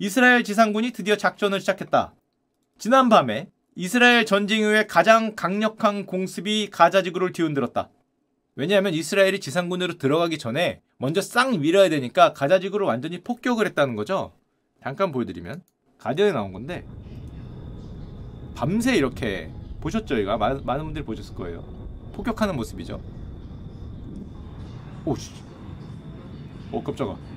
이스라엘 지상군이 드디어 작전을 시작했다. 지난 밤에 이스라엘 전쟁 이후에 가장 강력한 공습이 가자지구를 뒤흔들었다. 왜냐하면 이스라엘이 지상군으로 들어가기 전에 먼저 싹 밀어야 되니까 가자지구를 완전히 폭격을 했다는 거죠. 잠깐 보여드리면 가디언에 나온 건데 밤새 이렇게 보셨죠 이거 많은, 분들이 보셨을 거예요. 폭격하는 모습이죠. 오 씨, 오 깜짝아.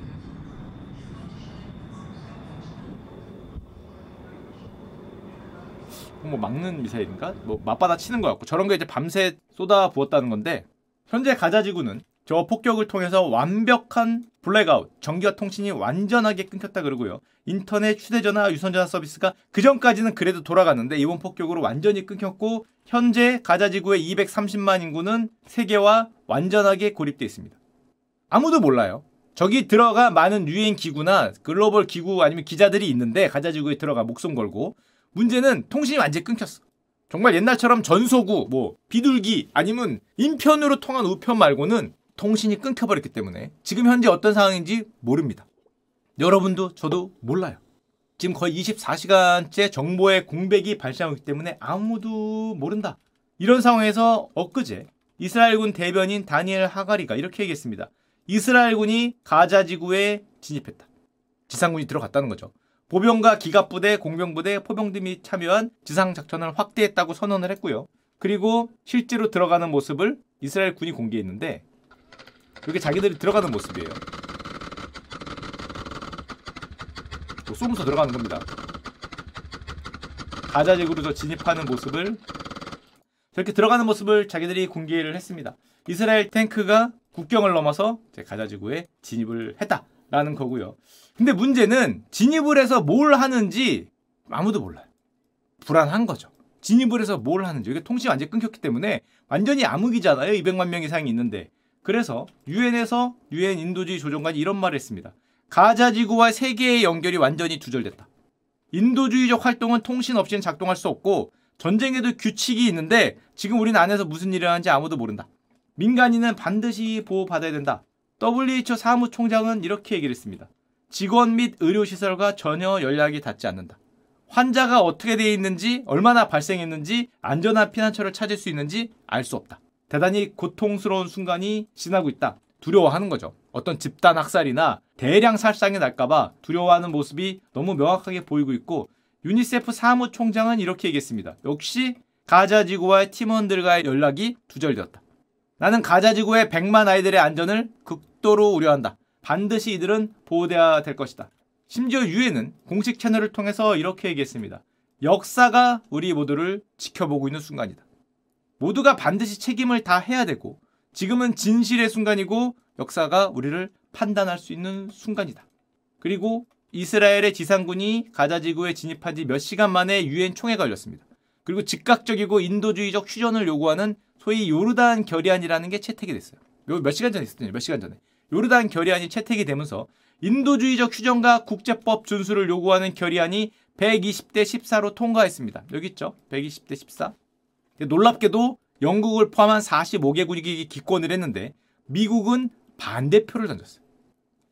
뭐 막는 미사일인가? 뭐 맞받아 치는 것 같고 저런 거 이제 밤새 쏟아 부었다는 건데 현재 가자지구는 저 폭격을 통해서 완벽한 블랙아웃, 전기와 통신이 완전하게 끊겼다 그러고요. 인터넷, 휴대전화, 유선전화 서비스가 그 전까지는 그래도 돌아갔는데 이번 폭격으로 완전히 끊겼고 현재 가자지구의 230만 인구는 세계와 완전하게 고립되어 있습니다. 아무도 몰라요. 저기 들어가 많은 유엔 기구나 글로벌 기구 아니면 기자들이 있는데 가자지구에 들어가 목숨 걸고 문제는 통신이 완전히 끊겼어. 정말 옛날처럼 전소구, 뭐 비둘기 아니면 인편으로 통한 우편 말고는 통신이 끊겨버렸기 때문에 지금 현재 어떤 상황인지 모릅니다. 여러분도 저도 몰라요. 지금 거의 24시간째 정보의 공백이 발생하기 때문에 아무도 모른다. 이런 상황에서 엊그제 이스라엘군 대변인 다니엘 하가리가 이렇게 얘기했습니다. 이스라엘군이 가자 지구에 진입했다. 지상군이 들어갔다는 거죠. 보병과 기갑부대, 공병부대, 포병들이 참여한 지상 작전을 확대했다고 선언을 했고요. 그리고 실제로 들어가는 모습을 이스라엘 군이 공개했는데 이게 자기들이 들어가는 모습이에요. 뭐 쏘면서 들어가는 겁니다. 가자지구로 저 진입하는 모습을 저렇게 들어가는 모습을 자기들이 공개를 했습니다. 이스라엘 탱크가 국경을 넘어서 가자지구에 진입을 했다 라는 거고요. 근데 문제는 진입을 해서 뭘 하는지 아무도 몰라요. 불안한 거죠. 진입을 해서 뭘 하는지. 이게 통신이 완전히 끊겼기 때문에 완전히 암흑이잖아요. 200만 명 이상이 있는데. 그래서 유엔에서 유엔 인도주의 조정관이 이런 말을 했습니다. 가자 지구와 세계의 연결이 완전히 두절됐다. 인도주의적 활동은 통신 없이는 작동할 수 없고 전쟁에도 규칙이 있는데 지금 우리는 안에서 무슨 일을 하는지 아무도 모른다. 민간인은 반드시 보호받아야 된다. WHO 사무총장은 이렇게 얘기를 했습니다. 직원 및 의료시설과 전혀 연락이 닿지 않는다. 환자가 어떻게 되어 있는지, 얼마나 발생했는지, 안전한 피난처를 찾을 수 있는지 알 수 없다. 대단히 고통스러운 순간이 지나고 있다. 두려워하는 거죠. 어떤 집단 학살이나 대량 살상이 날까봐 두려워하는 모습이 너무 명확하게 보이고 있고 유니세프 사무총장은 이렇게 얘기했습니다. 역시 가자 지구와의 팀원들과의 연락이 두절되었다. 나는 가자지구의 100만 아이들의 안전을 극도로 우려한다. 반드시 이들은 보호돼야 될 것이다. 심지어 유엔은 공식 채널을 통해서 이렇게 얘기했습니다. 역사가 우리 모두를 지켜보고 있는 순간이다. 모두가 반드시 책임을 다 해야 되고 지금은 진실의 순간이고 역사가 우리를 판단할 수 있는 순간이다. 그리고 이스라엘의 지상군이 가자지구에 진입한 지 몇 시간 만에 유엔 총회가 열렸습니다. 그리고 즉각적이고 인도주의적 휴전을 요구하는 소위 요르단 결의안이라는 게 채택이 됐어요. 몇 시간 전에 있었거든요. 몇 시간 전에. 요르단 결의안이 채택이 되면서 인도주의적 휴전과 국제법 준수를 요구하는 결의안이 120대 14로 통과했습니다. 여기 있죠. 120대 14. 놀랍게도 영국을 포함한 45개국이 기권을 했는데 미국은 반대표를 던졌어요.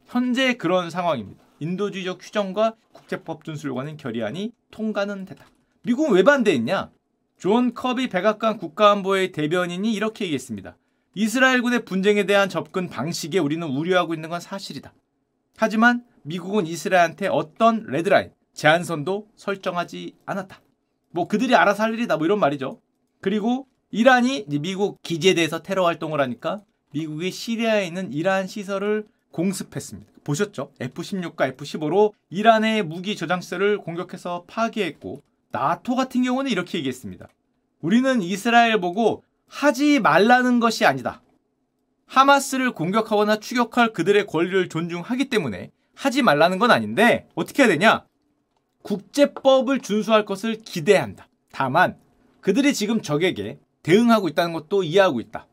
현재 그런 상황입니다. 인도주의적 휴전과 국제법 준수를 요구하는 결의안이 통과는 됐다. 미국은 왜 반대했냐? 존 커비 백악관 국가안보회의 대변인이 이렇게 얘기했습니다. 이스라엘군의 분쟁에 대한 접근 방식에 우리는 우려하고 있는 건 사실이다. 하지만 미국은 이스라엘한테 어떤 red line, 제한선도 설정하지 않았다. 뭐 그들이 알아서 할 일이다 뭐 이런 말이죠. 그리고 이란이 미국 기지에 대해서 테러 활동을 하니까 미국이 시리아에 있는 이란 시설을 공습했습니다. 보셨죠? F-16과 F-15로 이란의 무기 저장시설을 공격해서 파괴했고 나토 같은 경우는 이렇게 얘기했습니다. 우리는 이스라엘 보고 하지 말라는 것이 아니다. 하마스를 공격하거나 추격할 그들의 권리를 존중하기 때문에 하지 말라는 건 아닌데 어떻게 해야 되냐? 국제법을 준수할 것을 기대한다. 다만 그들이 지금 적에게 대응하고 있다는 것도 이해하고 있다.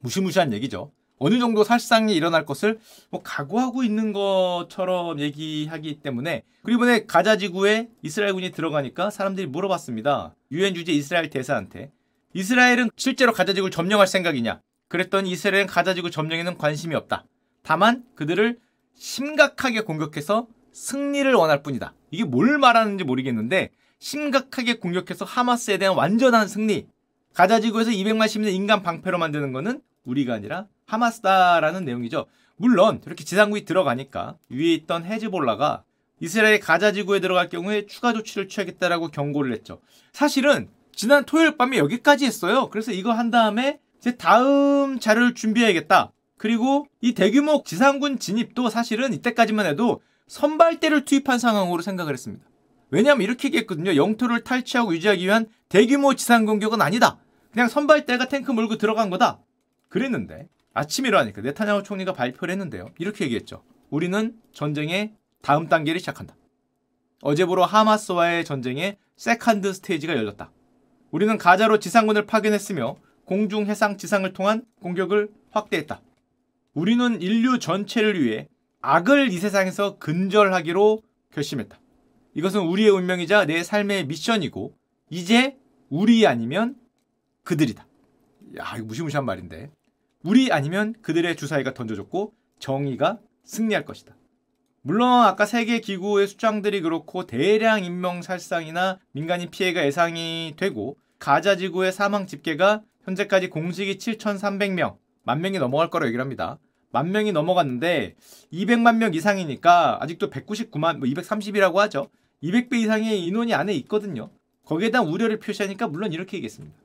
무시무시한 얘기죠. 어느 정도 살상이 일어날 것을 뭐 각오하고 있는 것처럼 얘기하기 때문에 그리고 이번에 가자 지구에 이스라엘군이 들어가니까 사람들이 물어봤습니다. 유엔 주재 이스라엘 대사한테 이스라엘은 실제로 가자 지구를 점령할 생각이냐? 그랬더니 이스라엘은 가자 지구 점령에는 관심이 없다. 다만 그들을 심각하게 공격해서 승리를 원할 뿐이다. 이게 뭘 말하는지 모르겠는데 심각하게 공격해서 하마스에 대한 완전한 승리. 가자 지구에서 200만 시민을 인간 방패로 만드는 거는 우리가 아니라 하마스다라는 내용이죠. 물론 이렇게 지상군이 들어가니까 위에 있던 헤즈볼라가 이스라엘이 가자 지구에 들어갈 경우에 추가 조치를 취하겠다라고 경고를 했죠. 사실은 지난 토요일 밤에 여기까지 했어요. 그래서 이거 한 다음에 제 다음 자료를 준비해야겠다. 그리고 이 대규모 지상군 진입도 사실은 이때까지만 해도 선발대를 투입한 상황으로 생각을 했습니다. 왜냐하면 이렇게 얘기했거든요. 영토를 탈취하고 유지하기 위한 대규모 지상 공격은 아니다. 그냥 선발대가 탱크 몰고 들어간 거다. 그랬는데 아침 일어나니까 네타냐후 총리가 발표를 했는데요. 이렇게 얘기했죠. 우리는 전쟁의 다음 단계를 시작한다. 어제부로 하마스와의 전쟁의 second stage가 열렸다. 우리는 가자로 지상군을 파견했으며 공중, 해상, 지상을 통한 공격을 확대했다. 우리는 인류 전체를 위해 악을 이 세상에서 근절하기로 결심했다. 이것은 우리의 운명이자 내 삶의 미션이고 이제 우리 아니면 그들이다. 야, 이거 무시무시한 말인데. 우리 아니면 그들의 주사위가 던져졌고 정의가 승리할 것이다. 물론 아까 세계 기구의 수장들이 그렇고 대량 인명 살상이나 민간인 피해가 예상이 되고 가자 지구의 사망 집계가 현재까지 공식이 7,300명, 만 명이 넘어갈 거라고 얘기를 합니다. 만 명이 넘어갔는데 200만 명 이상이니까 아직도 199만, 뭐 230이라고 하죠. 200배 이상의 인원이 안에 있거든요. 거기에 대한 우려를 표시하니까 물론 이렇게 얘기했습니다.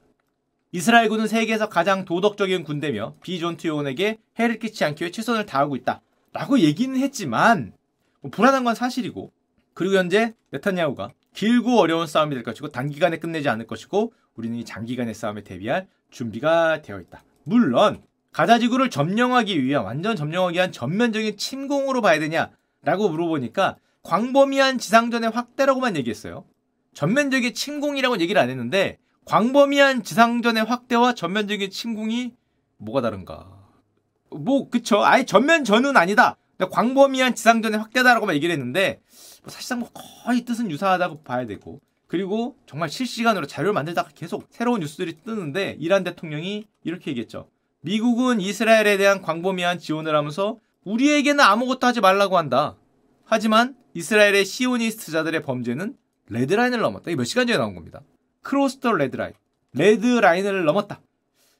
이스라엘군은 세계에서 가장 도덕적인 군대며 비전투 요원에게 해를 끼치지 않기 위해 최선을 다하고 있다. 라고 얘기는 했지만 뭐 불안한 건 사실이고 그리고 현재 네타냐후가 길고 어려운 싸움이 될 것이고 단기간에 끝내지 않을 것이고 우리는 이 장기간의 싸움에 대비할 준비가 되어 있다. 물론 가자 지구를 점령하기 위한 완전 점령하기 위한 전면적인 침공으로 봐야 되냐라고 물어보니까 광범위한 지상전의 확대라고만 얘기했어요. 전면적인 침공이라고 얘기를 안 했는데 광범위한 지상전의 확대와 전면적인 침공이 뭐가 다른가? 뭐 그쵸? 아예 전면전은 아니다. 광범위한 지상전의 확대다라고만 얘기를 했는데 뭐 사실상 뭐 거의 뜻은 유사하다고 봐야 되고 그리고 정말 실시간으로 자료를 만들다가 계속 새로운 뉴스들이 뜨는데 이란 대통령이 이렇게 얘기했죠. 미국은 이스라엘에 대한 광범위한 지원을 하면서 우리에게는 아무것도 하지 말라고 한다. 하지만 이스라엘의 시오니스트자들의 범죄는 red line을 넘었다. 이게 몇 시간 전에 나온 겁니다. Cross the red line. Red line을 넘었다.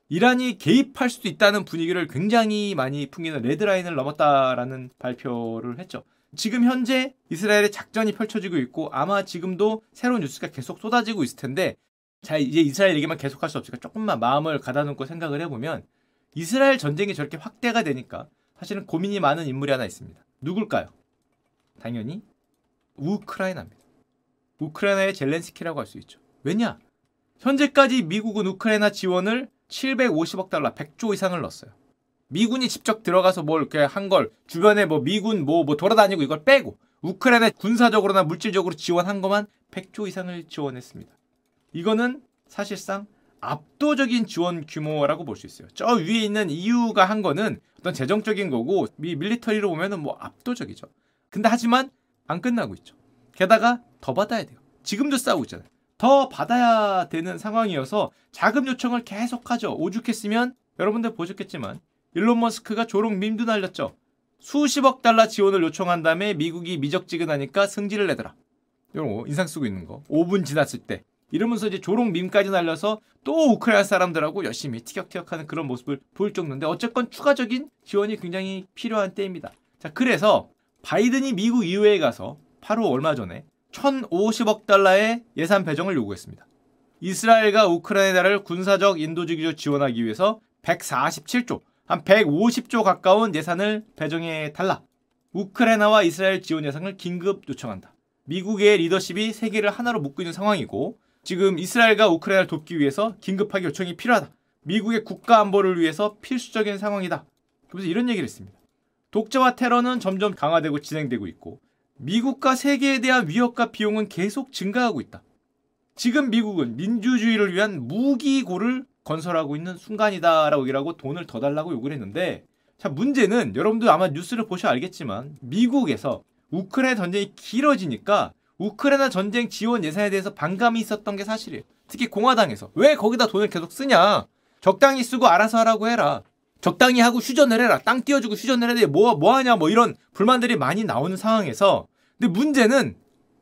이란이 개입할 수도 있다는 분위기를 굉장히 많이 풍기는 red line을 넘었다라는 발표를 했죠. 지금 현재 이스라엘의 작전이 펼쳐지고 있고 아마 지금도 새로운 뉴스가 계속 쏟아지고 있을 텐데 자 이제 이스라엘 얘기만 계속할 수 없으니까 조금만 마음을 가다놓고 생각을 해보면 이스라엘 전쟁이 저렇게 확대가 되니까 사실은 고민이 많은 인물이 하나 있습니다. 누굴까요? 당연히 우크라이나입니다. 우크라이나의 젤렌스키라고 할 수 있죠. 왜냐? 현재까지 미국은 우크라이나 지원을 750억 달러, 100조 이상을 넣었어요. 미군이 직접 들어가서 뭘 이렇게 한 걸 주변에 뭐 미군 뭐, 뭐 돌아다니고 이걸 빼고 우크라이나 군사적으로나 물질적으로 지원한 것만 100조 이상을 지원했습니다. 이거는 사실상 압도적인 지원 규모라고 볼 수 있어요. 저 위에 있는 EU가 한 거는 어떤 재정적인 거고 미 밀리터리로 보면은 뭐 압도적이죠. 근데 하지만 안 끝나고 있죠. 게다가 더 받아야 돼요. 지금도 싸우고 있잖아요. 더 받아야 되는 상황이어서 자금 요청을 계속하죠. 오죽했으면 여러분들 보셨겠지만 일론 머스크가 조롱 밈도 날렸죠. 수십억 달러 지원을 요청한 다음에 미국이 미적지근하니까 승질을 내더라. 이런 거 인상 쓰고 있는 거. 5분 지났을 때 이러면서 이제 조롱 밈까지 날려서 또 우크라이나 사람들하고 열심히 티격태격하는 그런 모습을 보일 정도인데 어쨌건 추가적인 지원이 굉장히 필요한 때입니다. 자, 그래서 바이든이 미국 의회에 가서 8월 얼마 전에 1,050억 달러의 예산 배정을 요구했습니다. 이스라엘과 우크라이나를 군사적 인도주기적 지원하기 위해서 147조, 한 150조 가까운 예산을 배정해 달라. 우크라이나와 이스라엘 지원 예산을 긴급 요청한다. 미국의 리더십이 세계를 하나로 묶고 있는 상황이고 지금 이스라엘과 우크라이나를 돕기 위해서 긴급하게 요청이 필요하다. 미국의 국가 안보를 위해서 필수적인 상황이다. 그래서 이런 얘기를 했습니다. 독재와 테러는 점점 강화되고 진행되고 있고 미국과 세계에 대한 위협과 비용은 계속 증가하고 있다. 지금 미국은 민주주의를 위한 무기고를 건설하고 있는 순간이다라고 얘기하고 돈을 더 달라고 요구를 했는데 자 문제는 여러분도 아마 뉴스를 보셔 알겠지만 미국에서 우크라이나 전쟁이 길어지니까 우크라이나 전쟁 지원 예산에 대해서 반감이 있었던 게 사실이에요. 특히 공화당에서. 왜 거기다 돈을 계속 쓰냐? 적당히 쓰고 알아서 하라고 해라. 적당히 하고 휴전을 해라. 땅 띄워주고 휴전을 해야 돼. 뭐, 뭐 하냐. 뭐 이런 불만들이 많이 나오는 상황에서 근데 문제는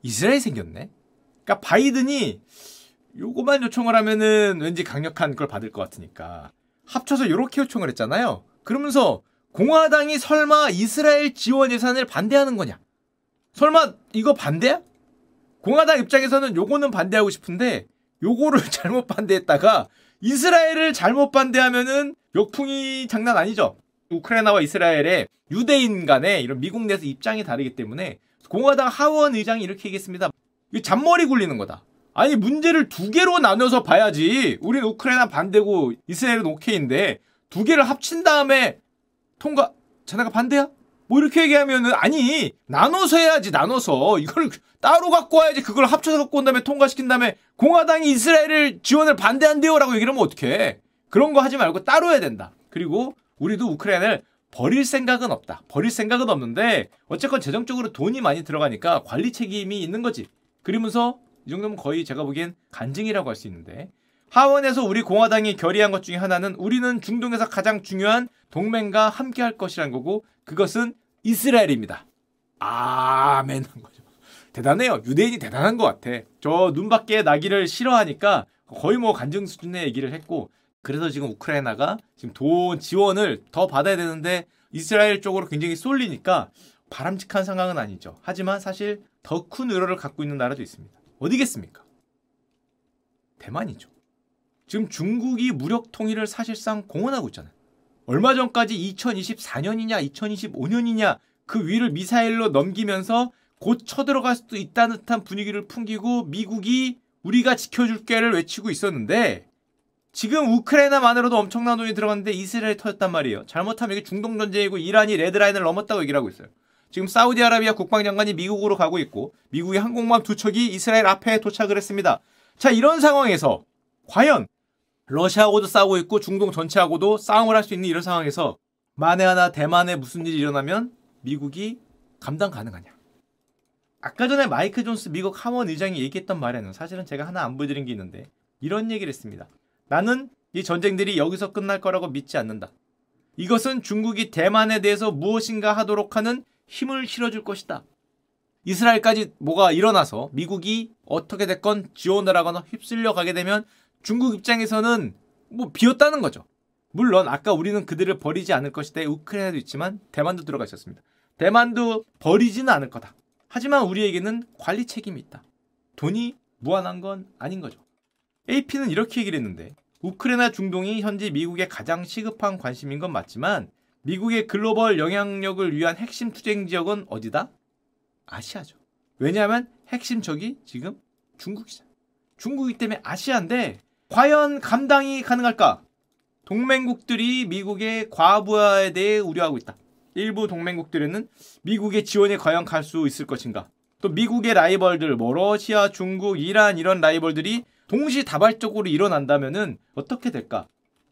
이스라엘이 생겼네. 그러니까 바이든이 요거만 요청을 하면은 왠지 강력한 걸 받을 것 같으니까 합쳐서 이렇게 요청을 했잖아요. 그러면서 공화당이 설마 이스라엘 지원 예산을 반대하는 거냐? 설마 이거 반대야? 공화당 입장에서는 요거는 반대하고 싶은데 요거를 잘못 반대했다가 이스라엘을 잘못 반대하면은 역풍이 장난 아니죠. 우크라이나와 이스라엘의 유대인 간의 이런 미국 내에서 입장이 다르기 때문에 공화당 하원 의장이 이렇게 얘기했습니다. 이 잔머리 굴리는 거다. 아니 문제를 두 개로 나눠서 봐야지. 우리는 우크라이나 반대고 이스라엘은 오케이인데 두 개를 합친 다음에 통과 자네가 반대야? 뭐 이렇게 얘기하면은 아니 나눠서 해야지 나눠서 이걸 따로 갖고 와야지 그걸 합쳐서 갖고 온 다음에 통과시킨 다음에 공화당이 이스라엘을 지원을 반대한대요라고 얘기를 하면 어떡해 그런 거 하지 말고 따로 해야 된다 그리고 우리도 우크라이나를 버릴 생각은 없다 버릴 생각은 없는데 어쨌건 재정적으로 돈이 많이 들어가니까 관리 책임이 있는 거지 그러면서 이 정도면 거의 제가 보기엔 간증이라고 할 수 있는데 하원에서 우리 공화당이 결의한 것 중에 하나는 우리는 중동에서 가장 중요한 동맹과 함께 할 것이라는 거고 그것은 이스라엘입니다. 아멘 한 거죠. 대단해요. 유대인이 대단한 것 같아. 저 눈밖에 나기를 싫어하니까 거의 뭐 간증 수준의 얘기를 했고 그래서 지금 우크라이나가 지금 돈 지원을 더 받아야 되는데 이스라엘 쪽으로 굉장히 쏠리니까 바람직한 상황은 아니죠. 하지만 사실 더큰 의료를 갖고 있는 나라도 있습니다. 어디겠습니까? 대만이죠. 지금 중국이 무력 통일을 사실상 공언하고 있잖아요. 얼마 전까지 2024년이냐 2025년이냐 그 위를 미사일로 넘기면서 곧 쳐들어갈 수도 있다는 듯한 분위기를 풍기고 미국이 우리가 지켜줄게를 외치고 있었는데 지금 우크라이나만으로도 엄청난 돈이 들어갔는데 이스라엘이 터졌단 말이에요. 잘못하면 이게 중동 전쟁이고 이란이 레드라인을 넘었다고 얘기를 하고 있어요. 지금 사우디아라비아 국방장관이 미국으로 가고 있고 미국의 항공모함 두 척이 이스라엘 앞에 도착을 했습니다. 자 이런 상황에서 과연 러시아하고도 싸우고 있고 중동 전체하고도 싸움을 할 수 있는 이런 상황에서 만에 하나 대만에 무슨 일이 일어나면 미국이 감당 가능하냐? 아까 전에 마이크 존스 미국 하원 의장이 얘기했던 말에는 사실은 제가 하나 안 보여드린 게 있는데 이런 얘기를 했습니다. 나는 이 전쟁들이 여기서 끝날 거라고 믿지 않는다. 이것은 중국이 대만에 대해서 무엇인가 하도록 하는 힘을 실어줄 것이다. 이스라엘까지 뭐가 일어나서 미국이 어떻게 됐건 지원을 하거나 휩쓸려 가게 되면 중국 입장에서는 뭐 비었다는 거죠. 물론 아까 우리는 그들을 버리지 않을 것이다. 우크라이나도 있지만 대만도 들어가 있었습니다. 대만도 버리지는 않을 거다. 하지만 우리에게는 관리 책임이 있다. 돈이 무한한 건 아닌 거죠. AP는 이렇게 얘기를 했는데 우크라이나 중동이 현재 미국의 가장 시급한 관심인 건 맞지만 미국의 글로벌 영향력을 위한 핵심 투쟁 지역은 어디다? 아시아죠. 왜냐하면 핵심 적이 지금 중국이잖아요. 중국이기 때문에 아시아인데 과연 감당이 가능할까? 동맹국들이 미국의 과부하에 대해 우려하고 있다. 일부 동맹국들에는 미국의 지원이 과연 갈 수 있을 것인가? 또 미국의 라이벌들, 뭐 러시아, 중국, 이란 이런 라이벌들이 동시다발적으로 일어난다면은 어떻게 될까?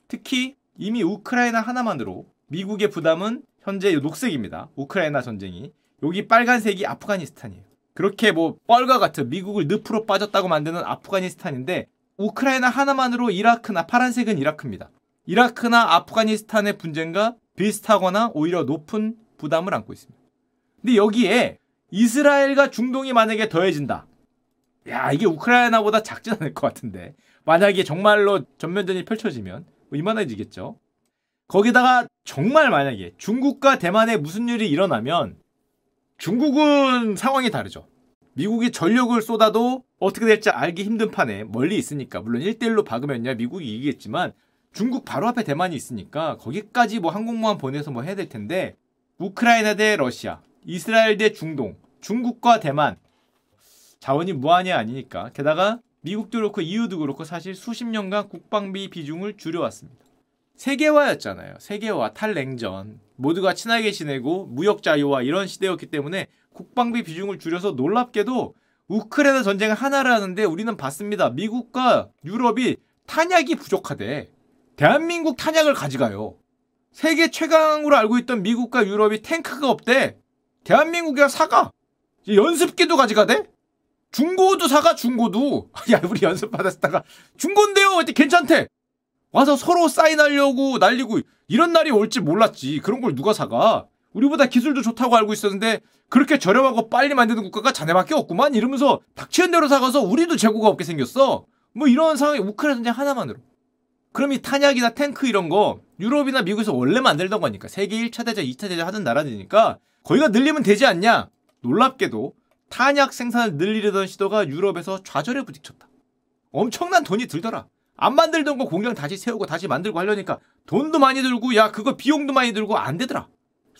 특히 이미 우크라이나 하나만으로 미국의 부담은 현재 녹색입니다. 우크라이나 전쟁이. 여기 빨간색이 아프가니스탄이에요. 그렇게 뭐 뻘과 같은 미국을 늪으로 빠졌다고 만드는 아프가니스탄인데 우크라이나 하나만으로 이라크나 파란색은 이라크입니다. 이라크나 아프가니스탄의 분쟁과 비슷하거나 오히려 높은 부담을 안고 있습니다. 근데 여기에 이스라엘과 중동이 만약에 더해진다. 야, 이게 우크라이나보다 작진 않을 것 같은데. 만약에 정말로 전면전이 펼쳐지면 뭐 이만해지겠죠. 거기다가 정말 만약에 중국과 대만에 무슨 일이 일어나면 중국은 상황이 다르죠. 미국이 전력을 쏟아도 어떻게 될지 알기 힘든 판에 멀리 있으니까 물론 1대1로 박으면야 미국이 이기겠지만 중국 바로 앞에 대만이 있으니까 거기까지 뭐 항공모함 보내서 뭐 해야 될 텐데 우크라이나 대 러시아, 이스라엘 대 중동, 중국과 대만 자원이 무한이 아니니까 게다가 미국도 그렇고 EU도 그렇고 사실 수십 년간 국방비 비중을 줄여왔습니다. 세계화였잖아요. 세계화, 탈냉전. 모두가 친하게 지내고 무역 자유화 이런 시대였기 때문에 국방비 비중을 줄여서 놀랍게도 우크라이나 전쟁을 하나를 하는데 우리는 봤습니다. 미국과 유럽이 탄약이 부족하대. 대한민국 탄약을 가져가요. 세계 최강으로 알고 있던 미국과 유럽이 탱크가 없대. 대한민국이야 사가. 연습기도 가져가대. 중고도 사가 중고도. 야 우리 연습 받았다가 중고인데요. 괜찮대. 와서 서로 사인하려고 날리고 이런 날이 올지 몰랐지. 그런 걸 누가 사가? 우리보다 기술도 좋다고 알고 있었는데 그렇게 저렴하고 빨리 만드는 국가가 자네밖에 없구만 이러면서 닥치는 대로 사가서 우리도 재고가 없게 생겼어. 뭐 이런 상황이 우크라이나 전쟁 하나만으로. 그럼 이 탄약이나 탱크 이런 거 유럽이나 미국에서 원래 만들던 거니까 세계 1차 대전, 2차 대전 하던 나라들이니까 거기가 늘리면 되지 않냐? 놀랍게도 탄약 생산을 늘리려던 시도가 유럽에서 좌절에 부딪혔다. 엄청난 돈이 들더라. 안 만들던 거 공장 다시 세우고 다시 만들고 하려니까 돈도 많이 들고 야 그거 비용도 많이 들고 안 되더라.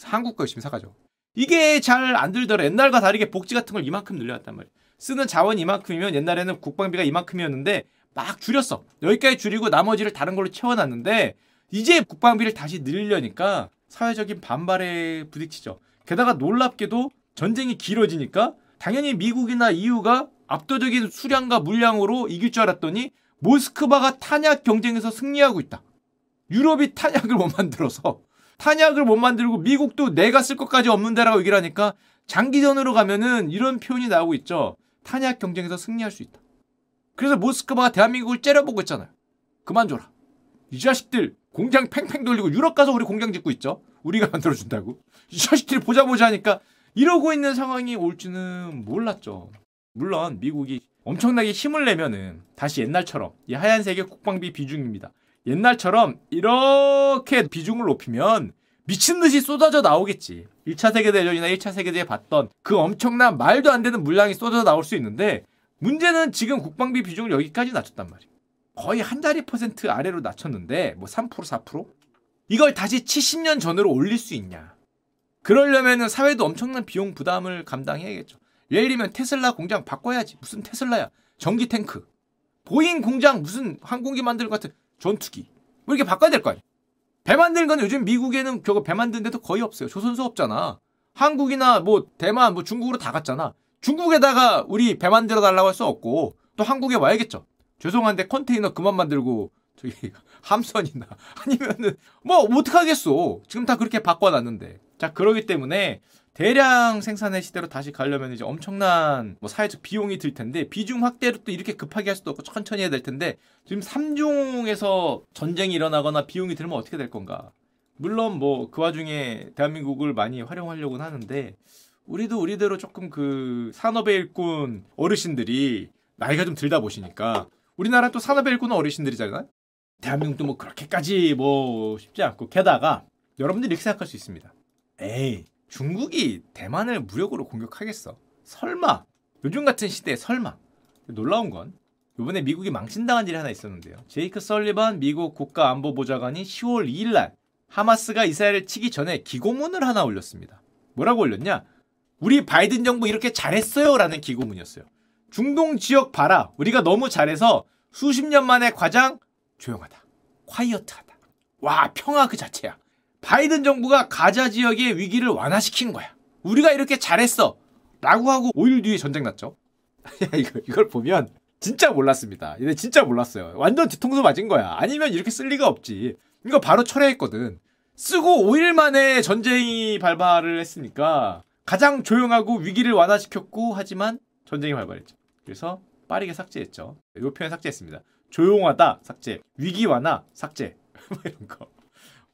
한국 거 열심히 사가죠. 이게 잘 안 들더라. 옛날과 다르게 복지 같은 걸 이만큼 늘려왔단 말이야. 쓰는 자원 이만큼이면 옛날에는 국방비가 이만큼이었는데 막 줄였어. 여기까지 줄이고 나머지를 다른 걸로 채워놨는데 이제 국방비를 다시 늘리려니까 사회적인 반발에 부딪히죠. 게다가 놀랍게도 전쟁이 길어지니까 당연히 미국이나 EU가 압도적인 수량과 물량으로 이길 줄 알았더니 모스크바가 탄약 경쟁에서 승리하고 있다. 유럽이 탄약을 못 만들어서 탄약을 못 만들고 미국도 내가 쓸 것까지 없는 데라고 얘기를 하니까 장기전으로 가면은 이런 표현이 나오고 있죠. 탄약 경쟁에서 승리할 수 있다. 그래서 모스크바가 대한민국을 째려보고 있잖아요. 그만 줘라. 이 자식들 공장 팽팽 돌리고 유럽 가서 우리 공장 짓고 있죠. 우리가 만들어준다고. 이 자식들이 보자 보자 하니까 이러고 있는 상황이 올지는 몰랐죠. 물론 미국이 엄청나게 힘을 내면은 다시 옛날처럼 이 하얀색의 국방비 비중입니다. 옛날처럼 이렇게 비중을 높이면 미친 듯이 쏟아져 나오겠지. 1차 세계대전이나 2차 세계대전에 봤던 그 엄청난 말도 안 되는 물량이 쏟아져 나올 수 있는데 문제는 지금 국방비 비중을 여기까지 낮췄단 말이에요. 거의 한 자리 퍼센트 아래로 낮췄는데 뭐 3% 4% 이걸 다시 70년 전으로 올릴 수 있냐. 그러려면은 사회도 엄청난 비용 부담을 감당해야겠죠. 예를 들면 테슬라 공장 바꿔야지. 무슨 테슬라야. 전기 탱크. 보잉 공장 무슨 항공기 만들 것 같은 전투기. 뭐 이렇게 바꿔야 될 거 아니야. 배 만드는 건 요즘 미국에는 저거 배 만드는 데도 거의 없어요. 조선소 없잖아. 한국이나 뭐 대만 뭐 중국으로 다 갔잖아. 중국에다가 우리 배 만들어 달라고 할 수 없고 또 한국에 와야겠죠. 죄송한데 컨테이너 그만 만들고 저기 함선이나 아니면은 뭐 어떡하겠어. 지금 다 그렇게 바꿔놨는데. 자 그러기 때문에 대량 생산의 시대로 다시 가려면 이제 엄청난 뭐 사회적 비용이 들 텐데 비중 확대를 또 이렇게 급하게 할 수도 없고 천천히 해야 될 텐데 지금 3중에서 전쟁이 일어나거나 비용이 들면 어떻게 될 건가? 물론 뭐 그 와중에 대한민국을 많이 활용하려고는 하는데 우리도 우리대로 조금 그 산업의 일꾼 어르신들이 나이가 좀 들다 보시니까 우리나라 또 산업의 일꾼 어르신들이잖아요. 대한민국도 뭐 그렇게까지 뭐 쉽지 않고 게다가 여러분들이 이렇게 생각할 수 있습니다. 에이 중국이 대만을 무력으로 공격하겠어? 설마 요즘 같은 시대에 설마 놀라운 건 이번에 미국이 망신당한 일이 하나 있었는데요. 제이크 설리반 미국 국가안보보좌관이 10월 2일 날 하마스가 이스라엘을 치기 전에 기고문을 하나 올렸습니다. 뭐라고 올렸냐? 우리 바이든 정부 이렇게 잘했어요 라는 기고문이었어요. 중동 지역 봐라. 우리가 너무 잘해서 수십 년 만에 가장 조용하다. 콰이어트하다. 와 평화 그 자체야. 바이든 정부가 가자 지역의 위기를 완화시킨 거야. 우리가 이렇게 잘했어. 라고 하고 5일 뒤에 전쟁 났죠. 이걸 보면 진짜 몰랐습니다. 근데 진짜 몰랐어요. 완전 뒤통수 맞은 거야. 아니면 이렇게 쓸 리가 없지. 이거 바로 철회했거든. 쓰고 5일 만에 전쟁이 발발을 했으니까 가장 조용하고 위기를 완화시켰고 하지만 전쟁이 발발했죠. 그래서 빠르게 삭제했죠. 이 표현 삭제했습니다. 조용하다 삭제, 위기 완화 삭제 뭐 이런 거.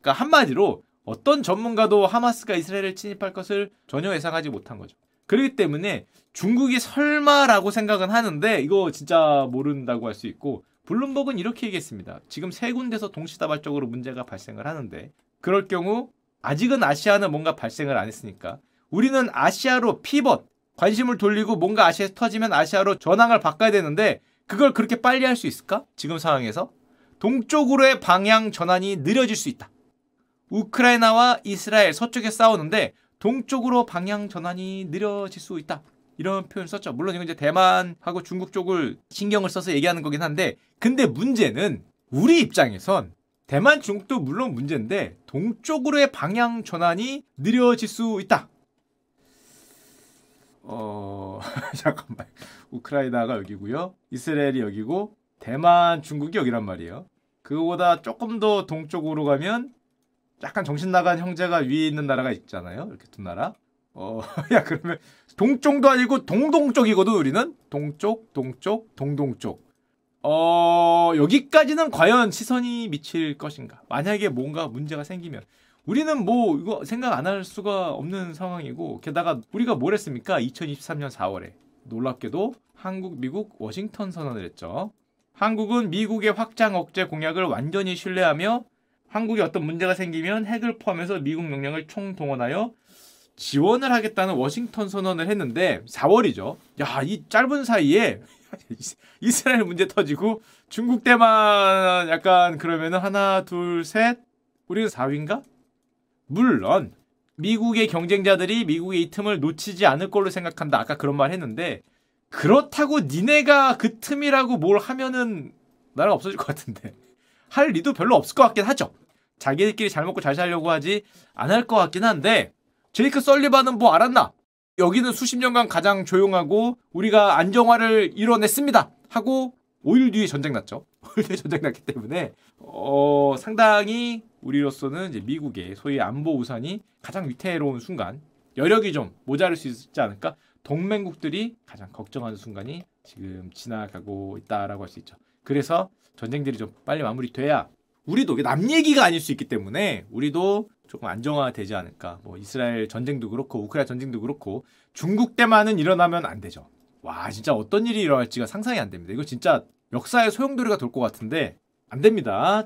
그러니까 한마디로 어떤 전문가도 하마스가 이스라엘을 침입할 것을 전혀 예상하지 못한 거죠. 그렇기 때문에 중국이 설마라고 생각은 하는데 이거 진짜 모른다고 할 수 있고 블룸버그는 이렇게 얘기했습니다. 지금 세 군데서 동시다발적으로 문제가 발생을 하는데 그럴 경우 아직은 아시아는 뭔가 발생을 안 했으니까 우리는 아시아로 피벗 관심을 돌리고 뭔가 아시아에서 터지면 아시아로 전황을 바꿔야 되는데 그걸 그렇게 빨리 할 수 있을까? 지금 상황에서 동쪽으로의 방향 전환이 느려질 수 있다. 우크라이나와 이스라엘 서쪽에 싸우는데 동쪽으로 방향 전환이 느려질 수 있다. 이런 표현 을 썼죠. 물론 이건 이제 대만하고 중국 쪽을 신경을 써서 얘기하는 거긴 한데 근데 문제는 우리 입장에선 대만 중국도 물론 문제인데 동쪽으로의 방향 전환이 느려질 수 있다. 어 잠깐만 우크라이나가 여기고요 이스라엘이 여기고 대만 중국이 여기란 말이에요 그거보다 조금 더 동쪽으로 가면 약간 정신 나간 형제가 위에 있는 나라가 있잖아요. 이렇게 두 나라. 어, 야 그러면 동쪽도 아니고 동동쪽이거든 우리는 동쪽, 동쪽, 동동쪽. 어, 여기까지는 과연 시선이 미칠 것인가? 만약에 뭔가 문제가 생기면 우리는 뭐 이거 생각 안 할 수가 없는 상황이고 게다가 우리가 뭘 했습니까? 2023년 4월에 놀랍게도 한국, 미국, 워싱턴 선언을 했죠. 한국은 미국의 확장 억제 공약을 완전히 신뢰하며 한국에 어떤 문제가 생기면 핵을 포함해서 미국 명령을 총동원하여 지원을 하겠다는 워싱턴 선언을 했는데 4월이죠. 야, 이 짧은 사이에 이스라엘 문제 터지고 중국 때만 약간 그러면은 하나, 둘, 셋 우리는 4위인가? 물론 미국의 경쟁자들이 미국의 이 틈을 놓치지 않을 걸로 생각한다. 아까 그런 말 했는데 그렇다고 니네가 그 틈이라고 뭘 하면은 나라가 없어질 것 같은데 할 리도 별로 없을 것 같긴 하죠. 자기들끼리 잘 먹고 잘 살려고 하지 안 할 것 같긴 한데 제이크 썰리반은 뭐 알았나? 여기는 수십 년간 가장 조용하고 우리가 안정화를 이뤄냈습니다. 하고 5일 뒤에 전쟁 났죠. 5일 뒤에 전쟁 났기 때문에 어, 상당히 우리로서는 이제 미국의 소위 안보 우산이 가장 위태로운 순간 여력이 좀 모자랄 수 있지 않을까? 동맹국들이 가장 걱정하는 순간이 지금 지나가고 있다라고 할 수 있죠. 그래서 전쟁들이 좀 빨리 마무리돼야 우리도 남 얘기가 아닐 수 있기 때문에 우리도 조금 안정화되지 않을까. 뭐 이스라엘 전쟁도 그렇고 우크라이나 전쟁도 그렇고 중국 때만은 일어나면 안 되죠. 와 진짜 어떤 일이 일어날지가 상상이 안 됩니다. 이거 진짜 역사의 소용돌이가 돌 것 같은데 안 됩니다.